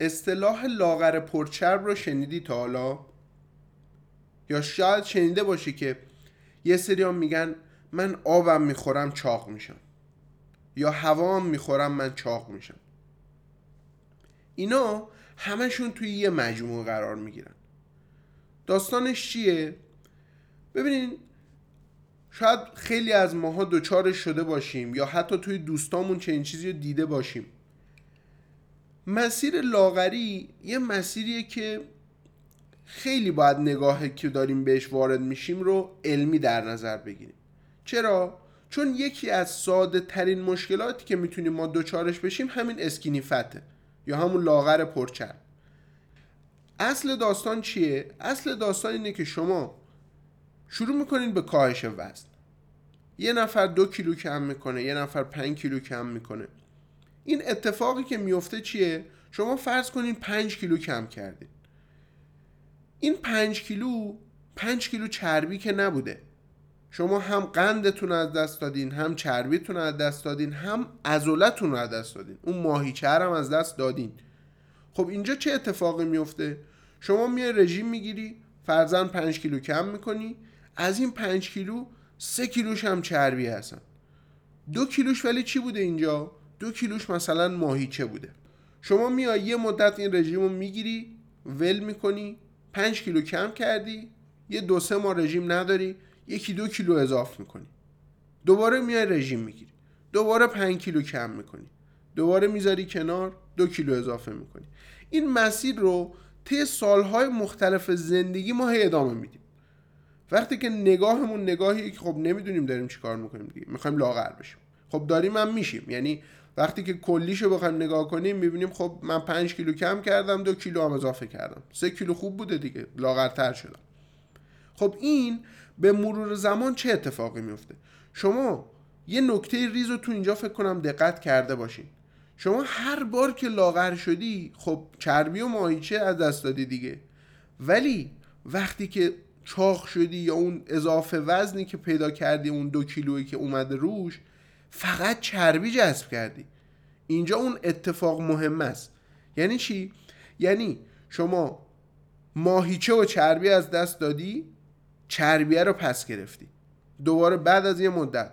اصطلاح لاغر پرچرب رو شنیدی تا حالا؟ یا شاید شنیده باشی که یه سری هم میگن من آبم می‌خورم چاق میشم. یا هوام می‌خورم من چاق میشم. اینا همشون توی یه مجموعه قرار می‌گیرن. داستانش چیه؟ ببینین شاید خیلی از ماها دوچارش شده باشیم یا حتی توی دوستامون چنین چیزی رو دیده باشیم. مسیر لاغری یه مسیریه که خیلی باید نگاهی که داریم بهش وارد میشیم رو علمی در نظر بگیریم چرا؟ چون یکی از ساده ترین مشکلاتی که می‌تونیم ما دوچارش بشیم همین اسکینی فته یا همون لاغر پرچرب اصل داستان چیه؟ اصل داستان اینه که شما شروع می‌کنین به کاهش وزن یه نفر دو کیلو کم می‌کنه یه نفر پنج کیلو کم می‌کنه این اتفاقی که میفته چیه؟ شما فرض کنین پنج کیلو کم کردین. این پنج کیلو پنج کیلو چربی که نبوده. شما هم قندتون از دست دادین هم چربیتون از دست دادین هم ازولتون رو از دست دادین. اون ماهیچه هم از دست دادین. خب اینجا چه اتفاقی میفته؟ شما میای رژیم می‌گیری فرزن 5 کیلو کم می‌کنی. از این 5 کیلو 3 کیلوش هم چربی هستن. دو کیلوش ولی چی بوده اینجا؟ دو کیلوش مثلا ماهیچه بوده. شما میای یه مدت این رژیم رو می‌گیری ول می‌کنی 5 کیلو کم کردی یه دو سه ماه رژیم نداری یکی دو کیلو اضاف می‌کنی. دوباره میای رژیم می‌گیری. دوباره 5 کیلو کم می‌کنی. دوباره می‌ذاری کنار دو کیلو اضافه می‌کنی. این مسیر رو طی سالهای مختلف زندگی ما هی ادامه میدیم. وقتی که نگاهمون نگاهی که خب نمی‌دونیم داریم چیکار می‌کنیم دیگه. می‌خوایم لاغر بشیم. خب داریم هم میشیم. یعنی وقتی که کلیشو بخوایم نگاه کنیم می‌بینیم خب من 5 کیلو کم کردم دو کیلو هم اضافه کردم. سه کیلو خوب بوده دیگه لاغرتر شدم. خب این به مرور زمان چه اتفاقی میفته شما یه نکته ریز رو تو اینجا فکر کنم دقت کرده باشین. شما هر بار که لاغر شدی خب چربی و ماهیچه از دست دادی دیگه. ولی وقتی که چاق شدی یا اون اضافه وزنی که پیدا کردی اون دو کیلویی که اومده روش فقط چربی جذب کردی. اینجا اون اتفاق مهم است. یعنی چی؟ یعنی شما ماهیچه و چربی از دست دادی چربیه رو پس گرفتی. دوباره بعد از یه مدت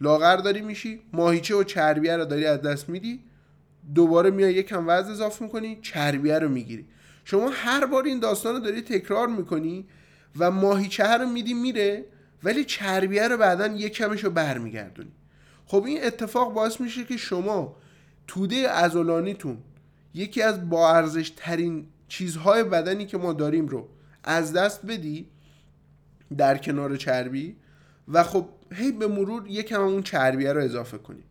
لاغر داری میشی ماهیچه و چربیه رو داری از دست میدی دوباره میای یکم وزن اضافه می‌کنی چربیه رو می‌گیری. شما هر بار این داستان رو داری تکرار می‌کنی و ماهیچه رو میدی میره ولی چربیه رو بعدا یکمش رو برمیگردونی. خب این اتفاق باعث میشه که شما توده ازولانیتون یکی از با ارزش ترین چیزهای بدنی که ما داریم رو از دست بدی در کنار چربی و خب هی به مرور یکم اون چربیه رو اضافه کنی.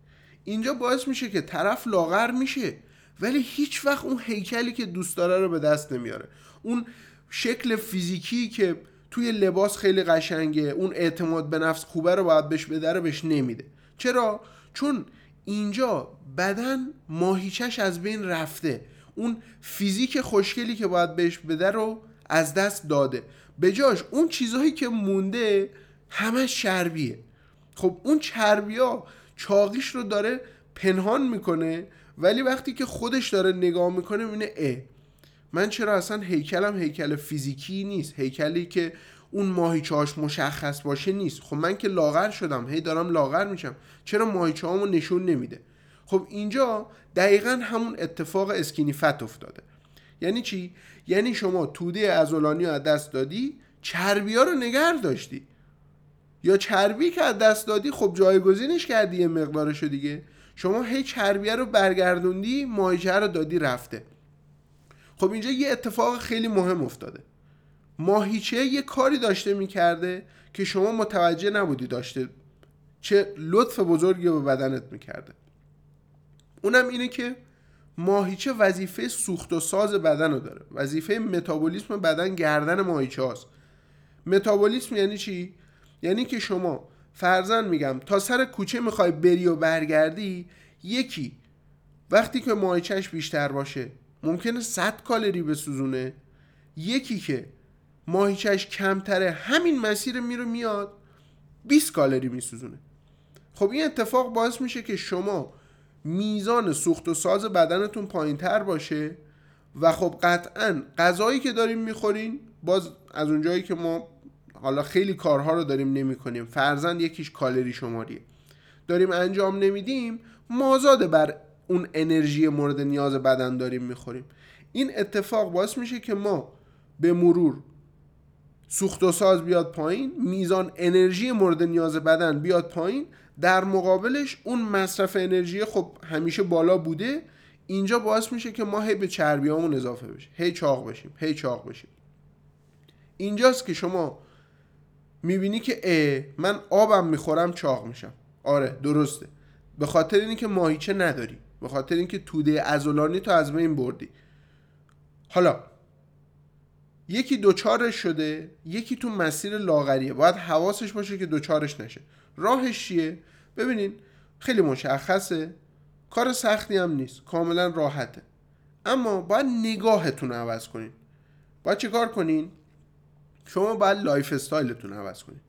اینجا باعث میشه که طرف لاغر میشه ولی هیچ وقت اون هیکلی که دوست داره رو به دست نمیاره. اون شکل فیزیکی که توی لباس خیلی قشنگه اون اعتماد به نفس خوبه رو باید بهش بده رو بهش نمیده. چرا؟ چون اینجا بدن ماهیچش از بین رفته. اون فیزیک خوشگلی که باید بهش بده رو از دست داده. به جاش اون چیزهایی که مونده همش چربیه. خب اون چربیا چاقیش رو داره پنهان می‌کنه ولی وقتی که خودش داره نگاه می‌کنه می‌بینه اه من چرا اصلا هیکلم هیکل فیزیکی نیست؟ هیکلی که اون ماهیچهاش مشخص باشه نیست. خب من که لاغر شدم هی دارم لاغر میشم. چرا ماهیچه نشون نمیده؟ خب اینجا دقیقا همون اتفاق اسکینی فت افتاده. یعنی چی؟ یعنی شما توده ازولانی رو از دست دادی چربی ها رو نگر داشتی. یا چربی که از دست دادی خب جایگزینش کردی یه مقدارشو دیگه. شما هی چربیه رو برگردوندی ماهیچه رو دادی رفته. خب اینجا یه اتفاق خیلی مهم افتاده. ماهیچه یه کاری داشته می‌کرده که شما متوجه نبودی داشته چه لطف بزرگی به بدنت می‌کرده. اونم اینه که ماهیچه وظیفه سوخت و ساز بدن رو داره. وظیفه متابولیسم بدن گردن ماهیچه هاست. متابولیسم یعنی چی؟ یعنی که شما فرزن میگم تا سر کوچه می‌خوای بری و برگردی یکی وقتی که ماهیچهش بیشتر باشه ممکنه 100 کالری بسوزونه یکی که ماهیچهش کمتره. همین مسیر میره میاد 20 کالری میسوزونه. خب این اتفاق باعث میشه که شما میزان سوخت و ساز بدنتون پایین تر باشه و خب قطعا غذایی که داریم می‌خورین باز از اونجایی که ما حالا خیلی کارها رو داریم نمی کنیم یکیش کالری شماریه. داریم انجام نمیدیم مازاد بر اون انرژی مورد نیاز بدن داریم می‌خوریم. این اتفاق باعث میشه که ما به مرور سوخت و ساز بیاد پایین میزان انرژی مورد نیاز بدن بیاد پایین در مقابلش اون مصرف انرژی خب همیشه بالا بوده. اینجا باعث میشه که ما هی به چربیامون اضافه بشه هی چاق بشیم هی چاق بشیم. اینجاست که شما می‌بینی که اه من آبم می‌خورم چاق میشم. آره درسته. به خاطر اینکه ماهیچه نداری. به خاطر اینکه توده ازولانی تو از بین بردی. حالا یکی دوچارش شده یکی تو مسیر لاغریه. باید حواسش باشه که دوچارش نشه. راهش چیه؟ ببینین خیلی مشخصه. کار سختی هم نیست کاملا راحته. اما باید نگاهتون عوض کنین. باید چه کار کنین؟ شما باید lifestyle تون عوض کنین.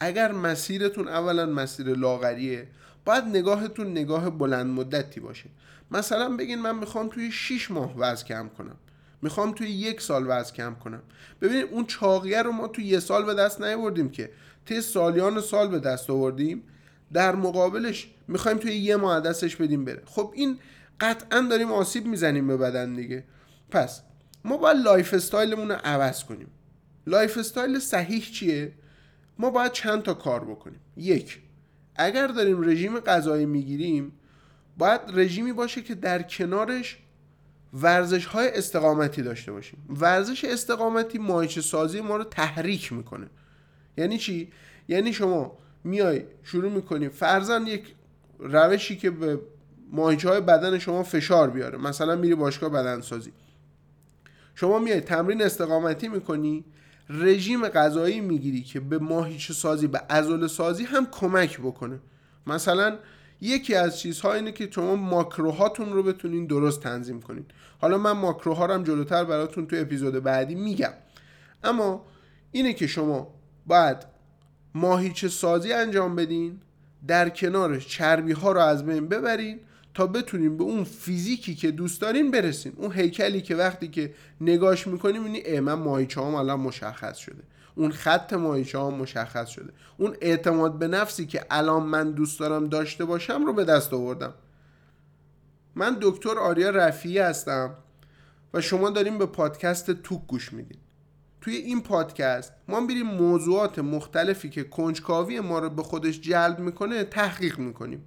اگر مسیرتون اولا مسیر لاغریه باید نگاهتون نگاه بلند مدتی باشه. مثلا بگین من می‌خوام توی 6 ماه وزن کم کنم. می‌خوام توی یک سال وزن کم کنم. ببینید اون چاقیه رو ما توی یه سال به دست نیاوردیم که طی سالیان سال به دست آوردیم. در مقابلش می‌خوایم توی یه ماه دستش بدیم بره. خب این قطعا داریم آسیب می‌زنیم به بدن دیگه. پس ما باید lifestyle مون رو عوض کنیم. lifestyle صحیح چیه؟ ما باید چند تا کار بکنیم. یک اگر داریم رژیم غذایی می‌گیریم باید رژیمی باشه که در کنارش ورزش های استقامتی داشته باشیم. ورزش استقامتی ماهیچه سازی ما رو تحریک می‌کنه. یعنی چی؟ یعنی شما میای شروع می‌کنی فرزن یک روشی که به ماهیچه های بدن شما فشار بیاره. مثلا میری باشگاه بدن سازی شما میای تمرین استقامتی می‌کنی رژیم غذایی می‌گیری که به ماهیچه سازی به عضله سازی هم کمک بکنه. مثلا یکی از چیزها اینه که شما ماکروهاتون رو بتونین درست تنظیم کنین. حالا من ماکروها رو هم جلوتر براتون تو اپیزود بعدی میگم. اما اینه که شما باید ماهیچه سازی انجام بدین در کنارش چربی ها رو از بین ببرین تا بتونیم به اون فیزیکی که دوست دارین برسین اون هیکلی که وقتی که نگاش می‌کنیم اینی ای من ماهیچه هم الان مشخص شده. اون خط ماهیچه هم مشخص شده. اون اعتماد به نفسی که الان من دوست دارم داشته باشم رو به دست آوردم. من دکتر آریا رفیعی هستم و شما داریم به پادکست توک گوش میدین. توی این پادکست ما میریم موضوعات مختلفی که کنجکاوی ما رو به خودش جلب می‌کنه تحقیق می‌کنیم.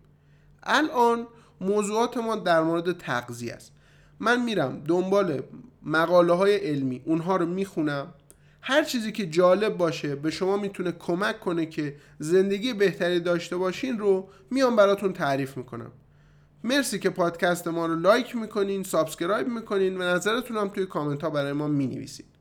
الان موضوعات ما در مورد تغذیه است. من میرم دنبال مقاله های علمی اونها رو می‌خونم. هر چیزی که جالب باشه به شما می‌تونه کمک کنه که زندگی بهتری داشته باشین رو میام براتون تعریف می‌کنم. مرسی که پادکست ما رو like می‌کنین subscribe می‌کنین و نظرتون هم توی کامنت ها برای ما می‌نویسید